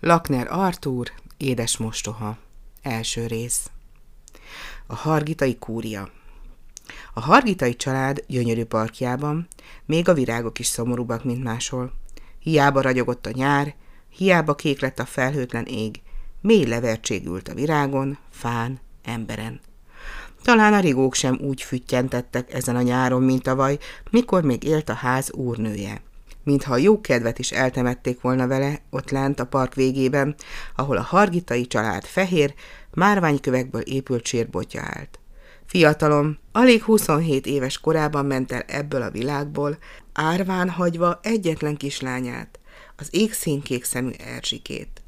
Lakner Artúr, Édes mostoha. Első rész. A Hargitai kúria. A Hargitai család gyönyörű parkjában még a virágok is szomorúbbak, mint máshol. Hiába ragyogott a nyár, hiába kék lett a felhőtlen ég, mély levertség ült a virágon, fán, emberen. Talán a rigók sem úgy füttyentettek ezen a nyáron, mint tavaly, mikor még élt a ház úrnője mintha a jó kedvet is eltemették volna vele ott lent a park végében, ahol a hargitai család fehér, márványkövekből épült sérbotja állt. Fiatalom, alig 27 éves korában ment el ebből a világból, árván hagyva egyetlen kislányát, az égszínkék szemű Erzsikét.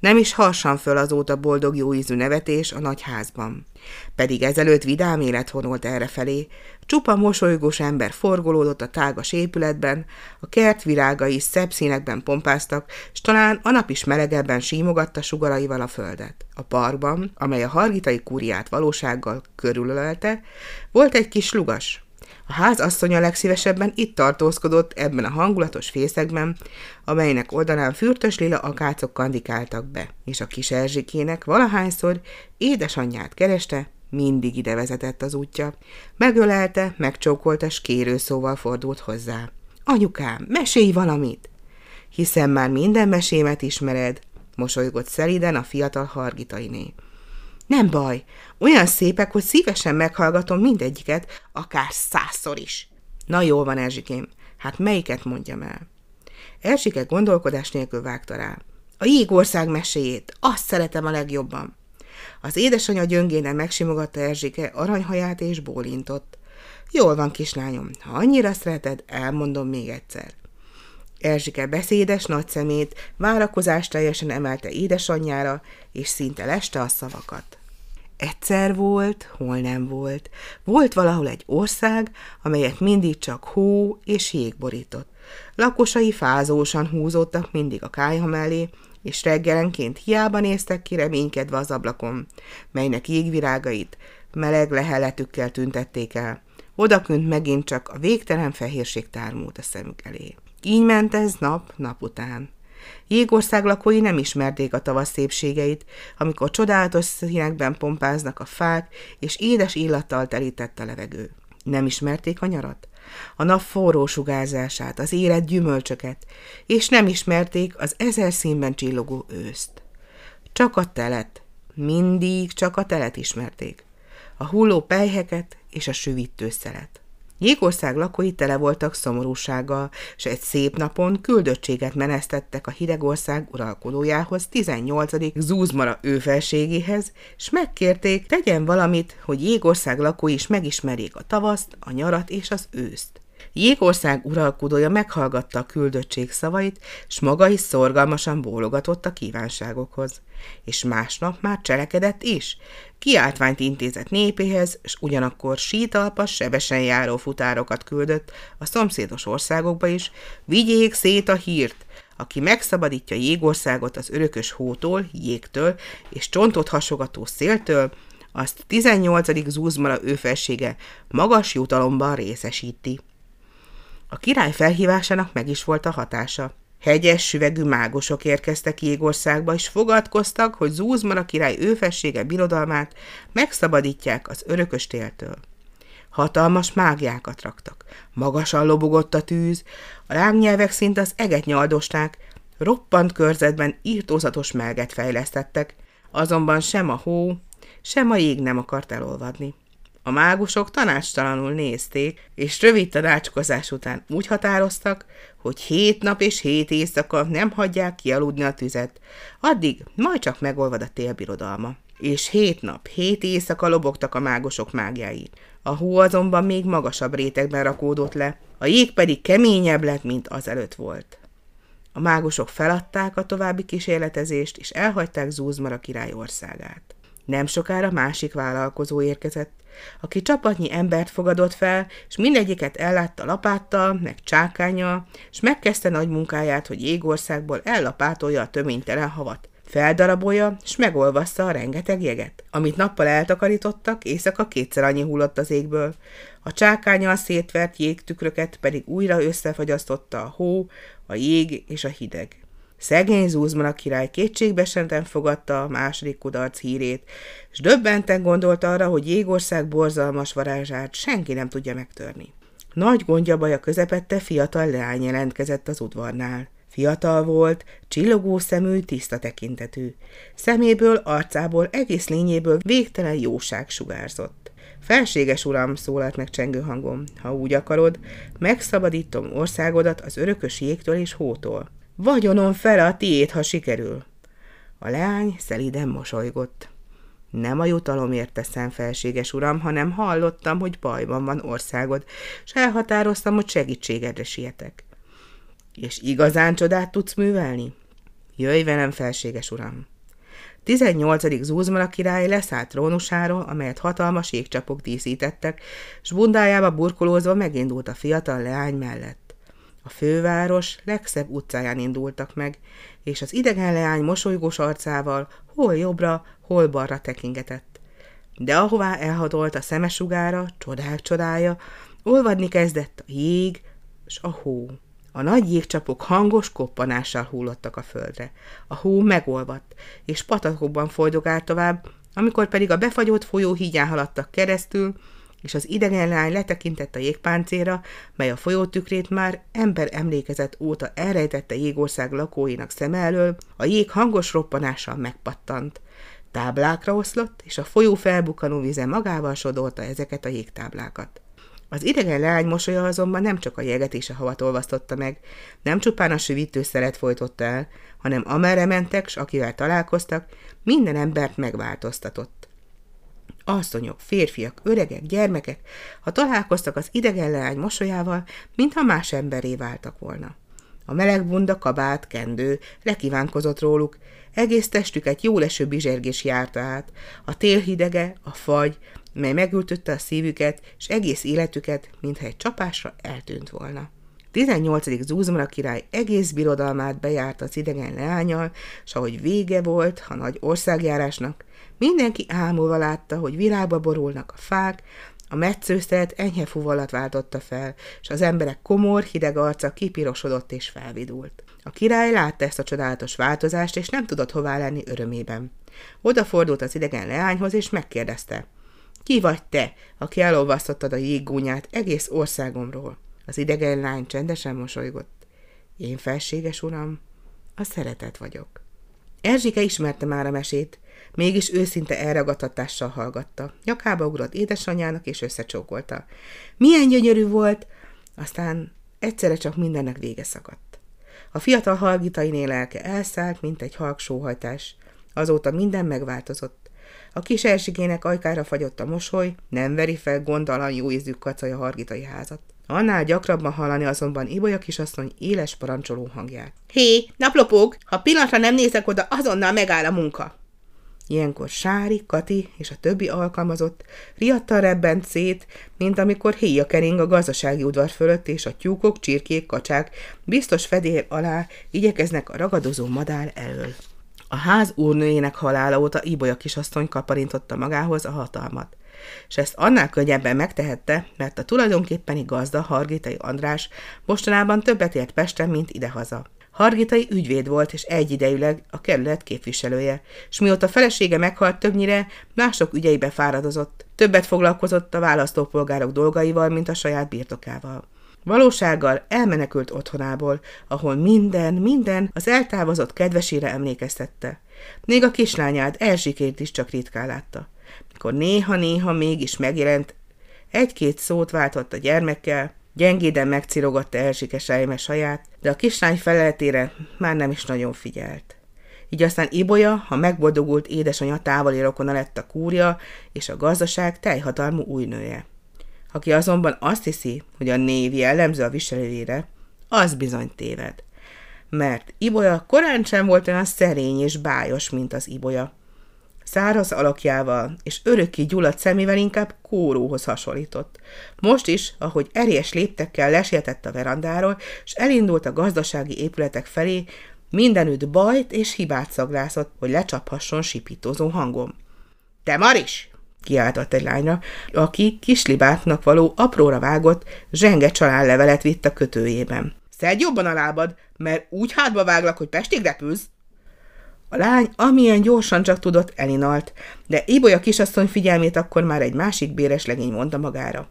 Nem is harsan föl azóta boldog jóízű nevetés a nagy házban. Pedig ezelőtt vidám élet vonolt errefelé, csupa mosolygós ember forgolódott a tágas épületben, a kert virágai szebb színekben pompáztak, s talán a nap is melegebben símogatta sugaraival a földet. A parkban, amely a hargitai kúriát valósággal körülölelte, volt egy kis lugas, a ház asszonya legszívesebben itt tartózkodott ebben a hangulatos fészekben, amelynek oldalán fürtös lila akácok kandikáltak be, és a kis Erzsikének valahányszor édesanyját kereste, mindig ide vezetett az útja. Megölelte, megcsókolta, s kérő szóval fordult hozzá. Anyukám, mesélj valamit! Hiszen már minden mesémet ismered, mosolygott szeliden a fiatal hargitainé. Nem baj, olyan szépek, hogy szívesen meghallgatom mindegyiket, akár százszor is. Na jól van, Erzsikém, hát melyiket mondjam el? Erzsike gondolkodás nélkül vágta rá. A jégország meséjét, azt szeretem a legjobban. Az édesanyja gyöngénen megsimogatta Erzsike aranyhaját és bólintott. Jól van, kislányom, ha annyira szereted, elmondom még egyszer. Erzsike beszédes nagy szemét várakozást teljesen emelte édesanyjára, és szinte leste a szavakat. Egyszer volt, hol nem volt. Volt valahol egy ország, amelyet mindig csak hó és jég borított. Lakosai fázósan húzódtak mindig a kájha mellé, és reggelenként hiába néztek ki reménykedve az ablakon, melynek jégvirágait meleg leheletükkel tüntették el. Odakünt megint csak a végtelen fehérség tármult a szemük elé. Így ment ez nap, nap után. Jégország lakói nem ismerték a tavasz szépségeit, amikor csodálatos színekben pompáznak a fák, és édes illattal telített a levegő. Nem ismerték a nyarat? A nap forró sugárzását, az élet gyümölcsöket, és nem ismerték az ezer színben csillogó őszt. Csak a telet, mindig csak a telet ismerték. A hulló pejheket és a süvítő szelet. Jégország lakói tele voltak szomorúsággal, és egy szép napon küldöttséget menesztettek a hidegország uralkodójához, 18. Zúzmara őfelségéhez, és megkérték, tegyen valamit, hogy Jégország lakói is megismerjék a tavaszt, a nyarat és az őszt. Jégország uralkodója meghallgatta a küldöttség szavait, s maga is szorgalmasan bólogatott a kívánságokhoz. És másnap már cselekedett is. Kiáltványt intézett népéhez, s ugyanakkor sítalpas, sebesen járó futárokat küldött a szomszédos országokba is, vigyék szét a hírt, aki megszabadítja Jégországot az örökös hótól, jégtől és csontot hasogató széltől, azt 18. Zúzmara őfelsége magas jutalomban részesíti. A király felhívásának meg is volt a hatása. Hegyes, süvegű mágosok érkeztek Jégországba, és fogadkoztak, hogy Zúzmara király őfessége birodalmát megszabadítják az örökös téltől. Hatalmas mágiákat raktak. Magasan lobogott a tűz, a lángnyelvek szint az eget nyaldosták, roppant körzetben írtózatos melget fejlesztettek, azonban sem a hó, sem a jég nem akart elolvadni. A mágusok tanácstalanul nézték, és rövid tanácskozás után úgy határoztak, hogy hét nap és hét éjszaka nem hagyják kialudni a tüzet, addig majd csak megolvad a télbirodalma. És hét nap, hét éjszaka lobogtak a mágosok mágjái. A hó azonban még magasabb rétegben rakódott le, a jég pedig keményebb lett, mint azelőtt volt. A mágusok feladták a további kísérletezést, és elhagyták Zúzmara király országát. Nem sokára másik vállalkozó érkezett, aki csapatnyi embert fogadott fel, és mindegyiket ellátta lapáttal, meg csákánya, és megkezdte nagy munkáját, hogy Jégországból ellapátolja a töménytelen havat. Feldarabolja, és megolvaszta a rengeteg jeget. Amit nappal eltakarítottak, éjszaka kétszer annyi hullott az égből. A csákánya a szétvert jégtükröket pedig újra összefagyasztotta a hó, a jég és a hideg. Szegény Zúzmana király kétségbesenten fogadta a második kudarc hírét, és döbbenten gondolt arra, hogy Jégország borzalmas varázsát senki nem tudja megtörni. Nagy gondja baja közepette fiatal leány jelentkezett az udvarnál. Fiatal volt, csillogó szemű, tiszta tekintetű. Szeméből, arcából, egész lényéből végtelen jóság sugárzott. Felséges uram, szólalt meg csengő hangom, ha úgy akarod, megszabadítom országodat az örökös jégtől és hótól. Vagyonom fel a tiét, ha sikerül. A leány szeliden mosolygott. Nem a jutalomért teszem, felséges uram, hanem hallottam, hogy bajban van országod, és elhatároztam, hogy segítségedre sietek. És igazán csodát tudsz művelni? Jöjj velem, felséges uram! 18. Zúzmala király leszállt trónusáról, amelyet hatalmas jégcsapok díszítettek, s bundájába burkolózva megindult a fiatal leány mellett. A főváros legszebb utcáján indultak meg, és az idegen leány mosolygós arcával hol jobbra, hol balra tekingetett. De ahová elhadolt a szemesugára, csodák csodája, olvadni kezdett a jég s a hó. A nagy jégcsapok hangos koppanással hullottak a földre. A hó megolvadt, és patakokban folydogált tovább, amikor pedig a befagyott folyó hígyán haladtak keresztül, és az idegen lány letekintett a jégpáncéra, mely a folyótükrét már ember emlékezet óta elrejtette jégország lakóinak szem elől, a jég hangos roppanással megpattant. Táblákra oszlott, és a folyó felbukkanó vize magával sodorta ezeket a jégtáblákat. Az idegen leány mosolya azonban nem csak a jeget és a havat olvasztotta meg, nem csupán a szeret folytotta el, hanem amerre mentek, s akivel találkoztak, minden embert megváltoztatott. Asszonyok, férfiak, öregek, gyermekek, ha találkoztak az idegen leány mosolyával, mintha más emberé váltak volna. A meleg bunda, kabát, kendő lekívánkozott róluk, egész testüket jó leső bizsergés járta át, a tél hidege, a fagy, mely megültötte a szívüket, és egész életüket, mintha egy csapásra eltűnt volna. 18. Zúzmara király egész birodalmát bejárt az idegen leányal, s ahogy vége volt a nagy országjárásnak, mindenki ámulva látta, hogy virágba borulnak a fák, a metszőszeret enyhe fuvalat váltotta fel, és az emberek komor, hideg arca kipirosodott és felvidult. A király látta ezt a csodálatos változást, és nem tudott hová lenni örömében. Odafordult az idegen leányhoz, és megkérdezte – ki vagy te, aki elolvasztottad a jéggúnyát egész országomról? Az idegen lány csendesen mosolygott. Én felséges uram, a szeretet vagyok. Erzsike ismerte már a mesét, mégis őszinte elragadtatással hallgatta. Nyakába ugrott édesanyjának, és összecsókolta. Milyen gyönyörű volt! Aztán egyszerre csak mindennek vége szakadt. A fiatal halgitai lelke elszállt, mint egy halk sóhajtás. Azóta minden megváltozott. A kis Erzsigének ajkára fagyott a mosoly, nem veri fel gondalan jó ízű kacaja hargitai házat. Annál gyakrabban hallani azonban Ibolya kisasszony éles parancsoló hangját. Hé, naplopók, ha pillanatra nem nézek oda, azonnal megáll a munka. Ilyenkor Sári, Kati és a többi alkalmazott riadtan rebbent szét, mint amikor héja kering a gazdasági udvar fölött, és a tyúkok, csirkék, kacsák biztos fedél alá igyekeznek a ragadozó madár elől. A ház úrnőjének halála óta Ibolya kisasszony kaparintotta magához a hatalmat. És ezt annál könnyebben megtehette, mert a tulajdonképpeni gazda Hargitai András mostanában többet ért Pesten, mint idehaza. Hargitai ügyvéd volt, és egyidejűleg a kerület képviselője, és mióta felesége meghalt, többnyire mások ügyeibe fáradozott. Többet foglalkozott a választópolgárok dolgaival, mint a saját birtokával. Valósággal elmenekült otthonából, ahol minden, minden az eltávozott kedvesére emlékeztette. Még a kislányát, Erzsikét is csak ritkán látta. Mikor néha-néha mégis megjelent, egy-két szót váltott a gyermekkel, gyengéden megcirogatta Erzsike sejme saját, de a kislány feleltére már nem is nagyon figyelt. Így aztán Ibolya, ha megboldogult édesanyja távoli rokona lett a kúria és a gazdaság teljhatalmú újnője. Aki azonban azt hiszi, hogy a név jellemző a viselőjére, az bizony téved. Mert Ibolya korán sem volt olyan szerény és bájos, mint az Ibolya. Száraz alakjával és örökké gyulladt szemével inkább kóróhoz hasonlított. Most is, ahogy erélyes léptekkel lesietett a verandáról, és elindult a gazdasági épületek felé, mindenütt bajt és hibát szaglászott, hogy lecsaphasson sipítózó hangom. – Te Maris! kiáltott egy lányra, aki kislibátnak való apróra vágott, zsenge családlevelet vitt a kötőjében. Szedj jobban a lábad, mert úgy hátba váglak, hogy Pestig repülsz. A lány, amilyen gyorsan csak tudott, elinalt, de Ibolya kisasszony figyelmét akkor már egy másik béres legény mondta magára.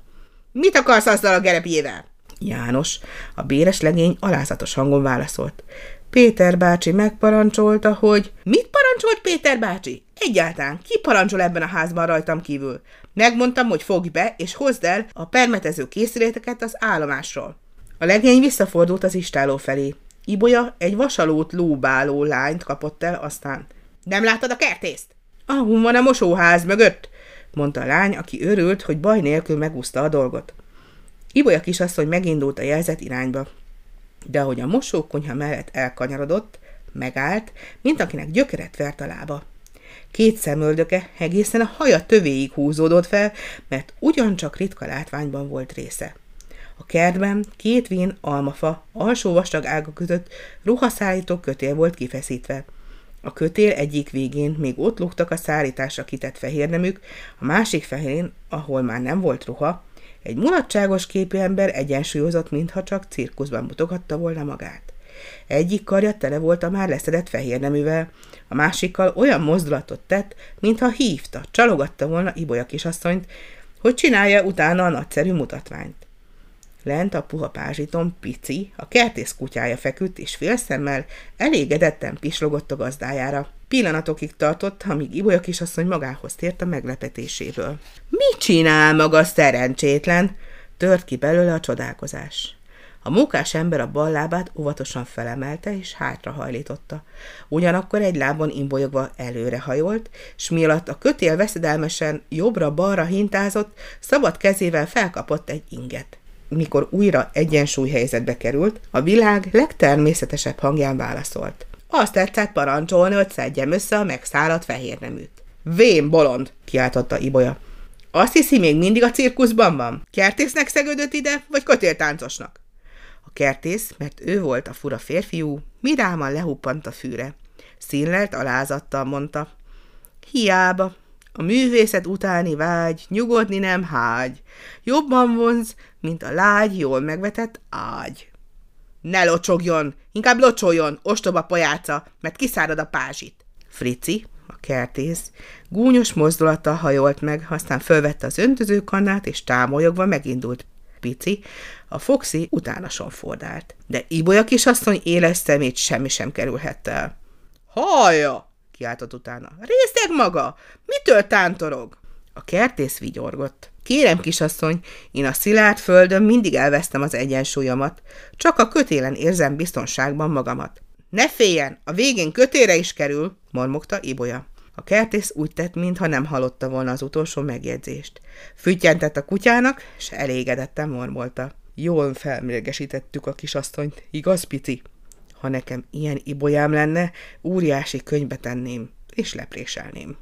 Mit akarsz azzal a gerepjével? János, a béres legény alázatos hangon válaszolt. Péter bácsi megparancsolta, hogy... Mit parancsolt Péter bácsi? Egyáltalán, ki parancsol ebben a házban rajtam kívül? Megmondtam, hogy fogj be, és hozd el a permetező készüléteket az állomásról. A legény visszafordult az istáló felé. Ibolya egy vasalót lóbáló lányt kapott el, aztán... Nem láttad a kertészt? Ahun van a mosóház mögött, mondta a lány, aki örült, hogy baj nélkül megúszta a dolgot. Ibolya kisasszony megindult a jelzett irányba. De ahogy a mosókonyha mellett elkanyarodott, megállt, mint akinek gyökeret vert a lába. Két szemöldöke egészen a haja tövéig húzódott fel, mert ugyancsak ritka látványban volt része. A kertben két vén almafa alsó vastag ága között ruhaszállító kötél volt kifeszítve. A kötél egyik végén még ott lógtak a szállításra kitett fehérnemük, a másik fehérén, ahol már nem volt ruha, egy mulatságos képű ember egyensúlyozott, mintha csak cirkuszban mutogatta volna magát. Egyik karja tele volt a már leszedett fehérneművel, a másikkal olyan mozdulatot tett, mintha hívta, csalogatta volna Ibolya kisasszonyt, hogy csinálja utána a nagyszerű mutatványt. Lent a puha pázsiton Pici, a kertész kutyája feküdt, és félszemmel elégedetten pislogott a gazdájára. Pillanatokig tartott, amíg Ibolya kisasszony magához tért a meglepetéséből. Mit csinál maga szerencsétlen? Tört ki belőle a csodálkozás. A mókás ember a bal lábát óvatosan felemelte és hátra hajlította. Ugyanakkor egy lábon imbolyogva előre hajolt, s miatt a kötél veszedelmesen jobbra-balra hintázott, szabad kezével felkapott egy inget mikor újra egyensúly helyzetbe került, a világ legtermészetesebb hangján válaszolt. Azt tetszett parancsolni, hogy szedjem össze a megszáradt fehérneműt. Vén bolond, kiáltotta Ibolya. Azt hiszi, még mindig a cirkuszban van? Kertésznek szegődött ide, vagy kötéltáncosnak? A kertész, mert ő volt a fura férfiú, miráman lehuppant a fűre. Színlelt alázattal mondta. Hiába, a művészet utáni vágy, nyugodni nem hágy. Jobban vonz, mint a lágy, jól megvetett ágy. Ne locsogjon, inkább locsoljon, ostoba pajáca, mert kiszárad a pázsit. Frici, a kertész, gúnyos mozdulattal hajolt meg, aztán fölvette az öntözőkannát, és támolyogva megindult. Pici, a Foxy utánason fordált. De Ibolya kisasszony éles szemét semmi sem kerülhette el. Hallja! Kiáltott utána. Részeg maga! Mitől tántorog? A kertész vigyorgott. Kérem, kisasszony, én a szilárd földön mindig elvesztem az egyensúlyomat. Csak a kötélen érzem biztonságban magamat. Ne féljen, a végén kötére is kerül, mormogta Ibolya. A kertész úgy tett, mintha nem hallotta volna az utolsó megjegyzést. Füttyentett a kutyának, és elégedetten mormolta. Jól felmérgesítettük a kisasszonyt, igaz, Pici? Ha nekem ilyen ibolyám lenne, óriási könyvbe tenném, és lepréselném.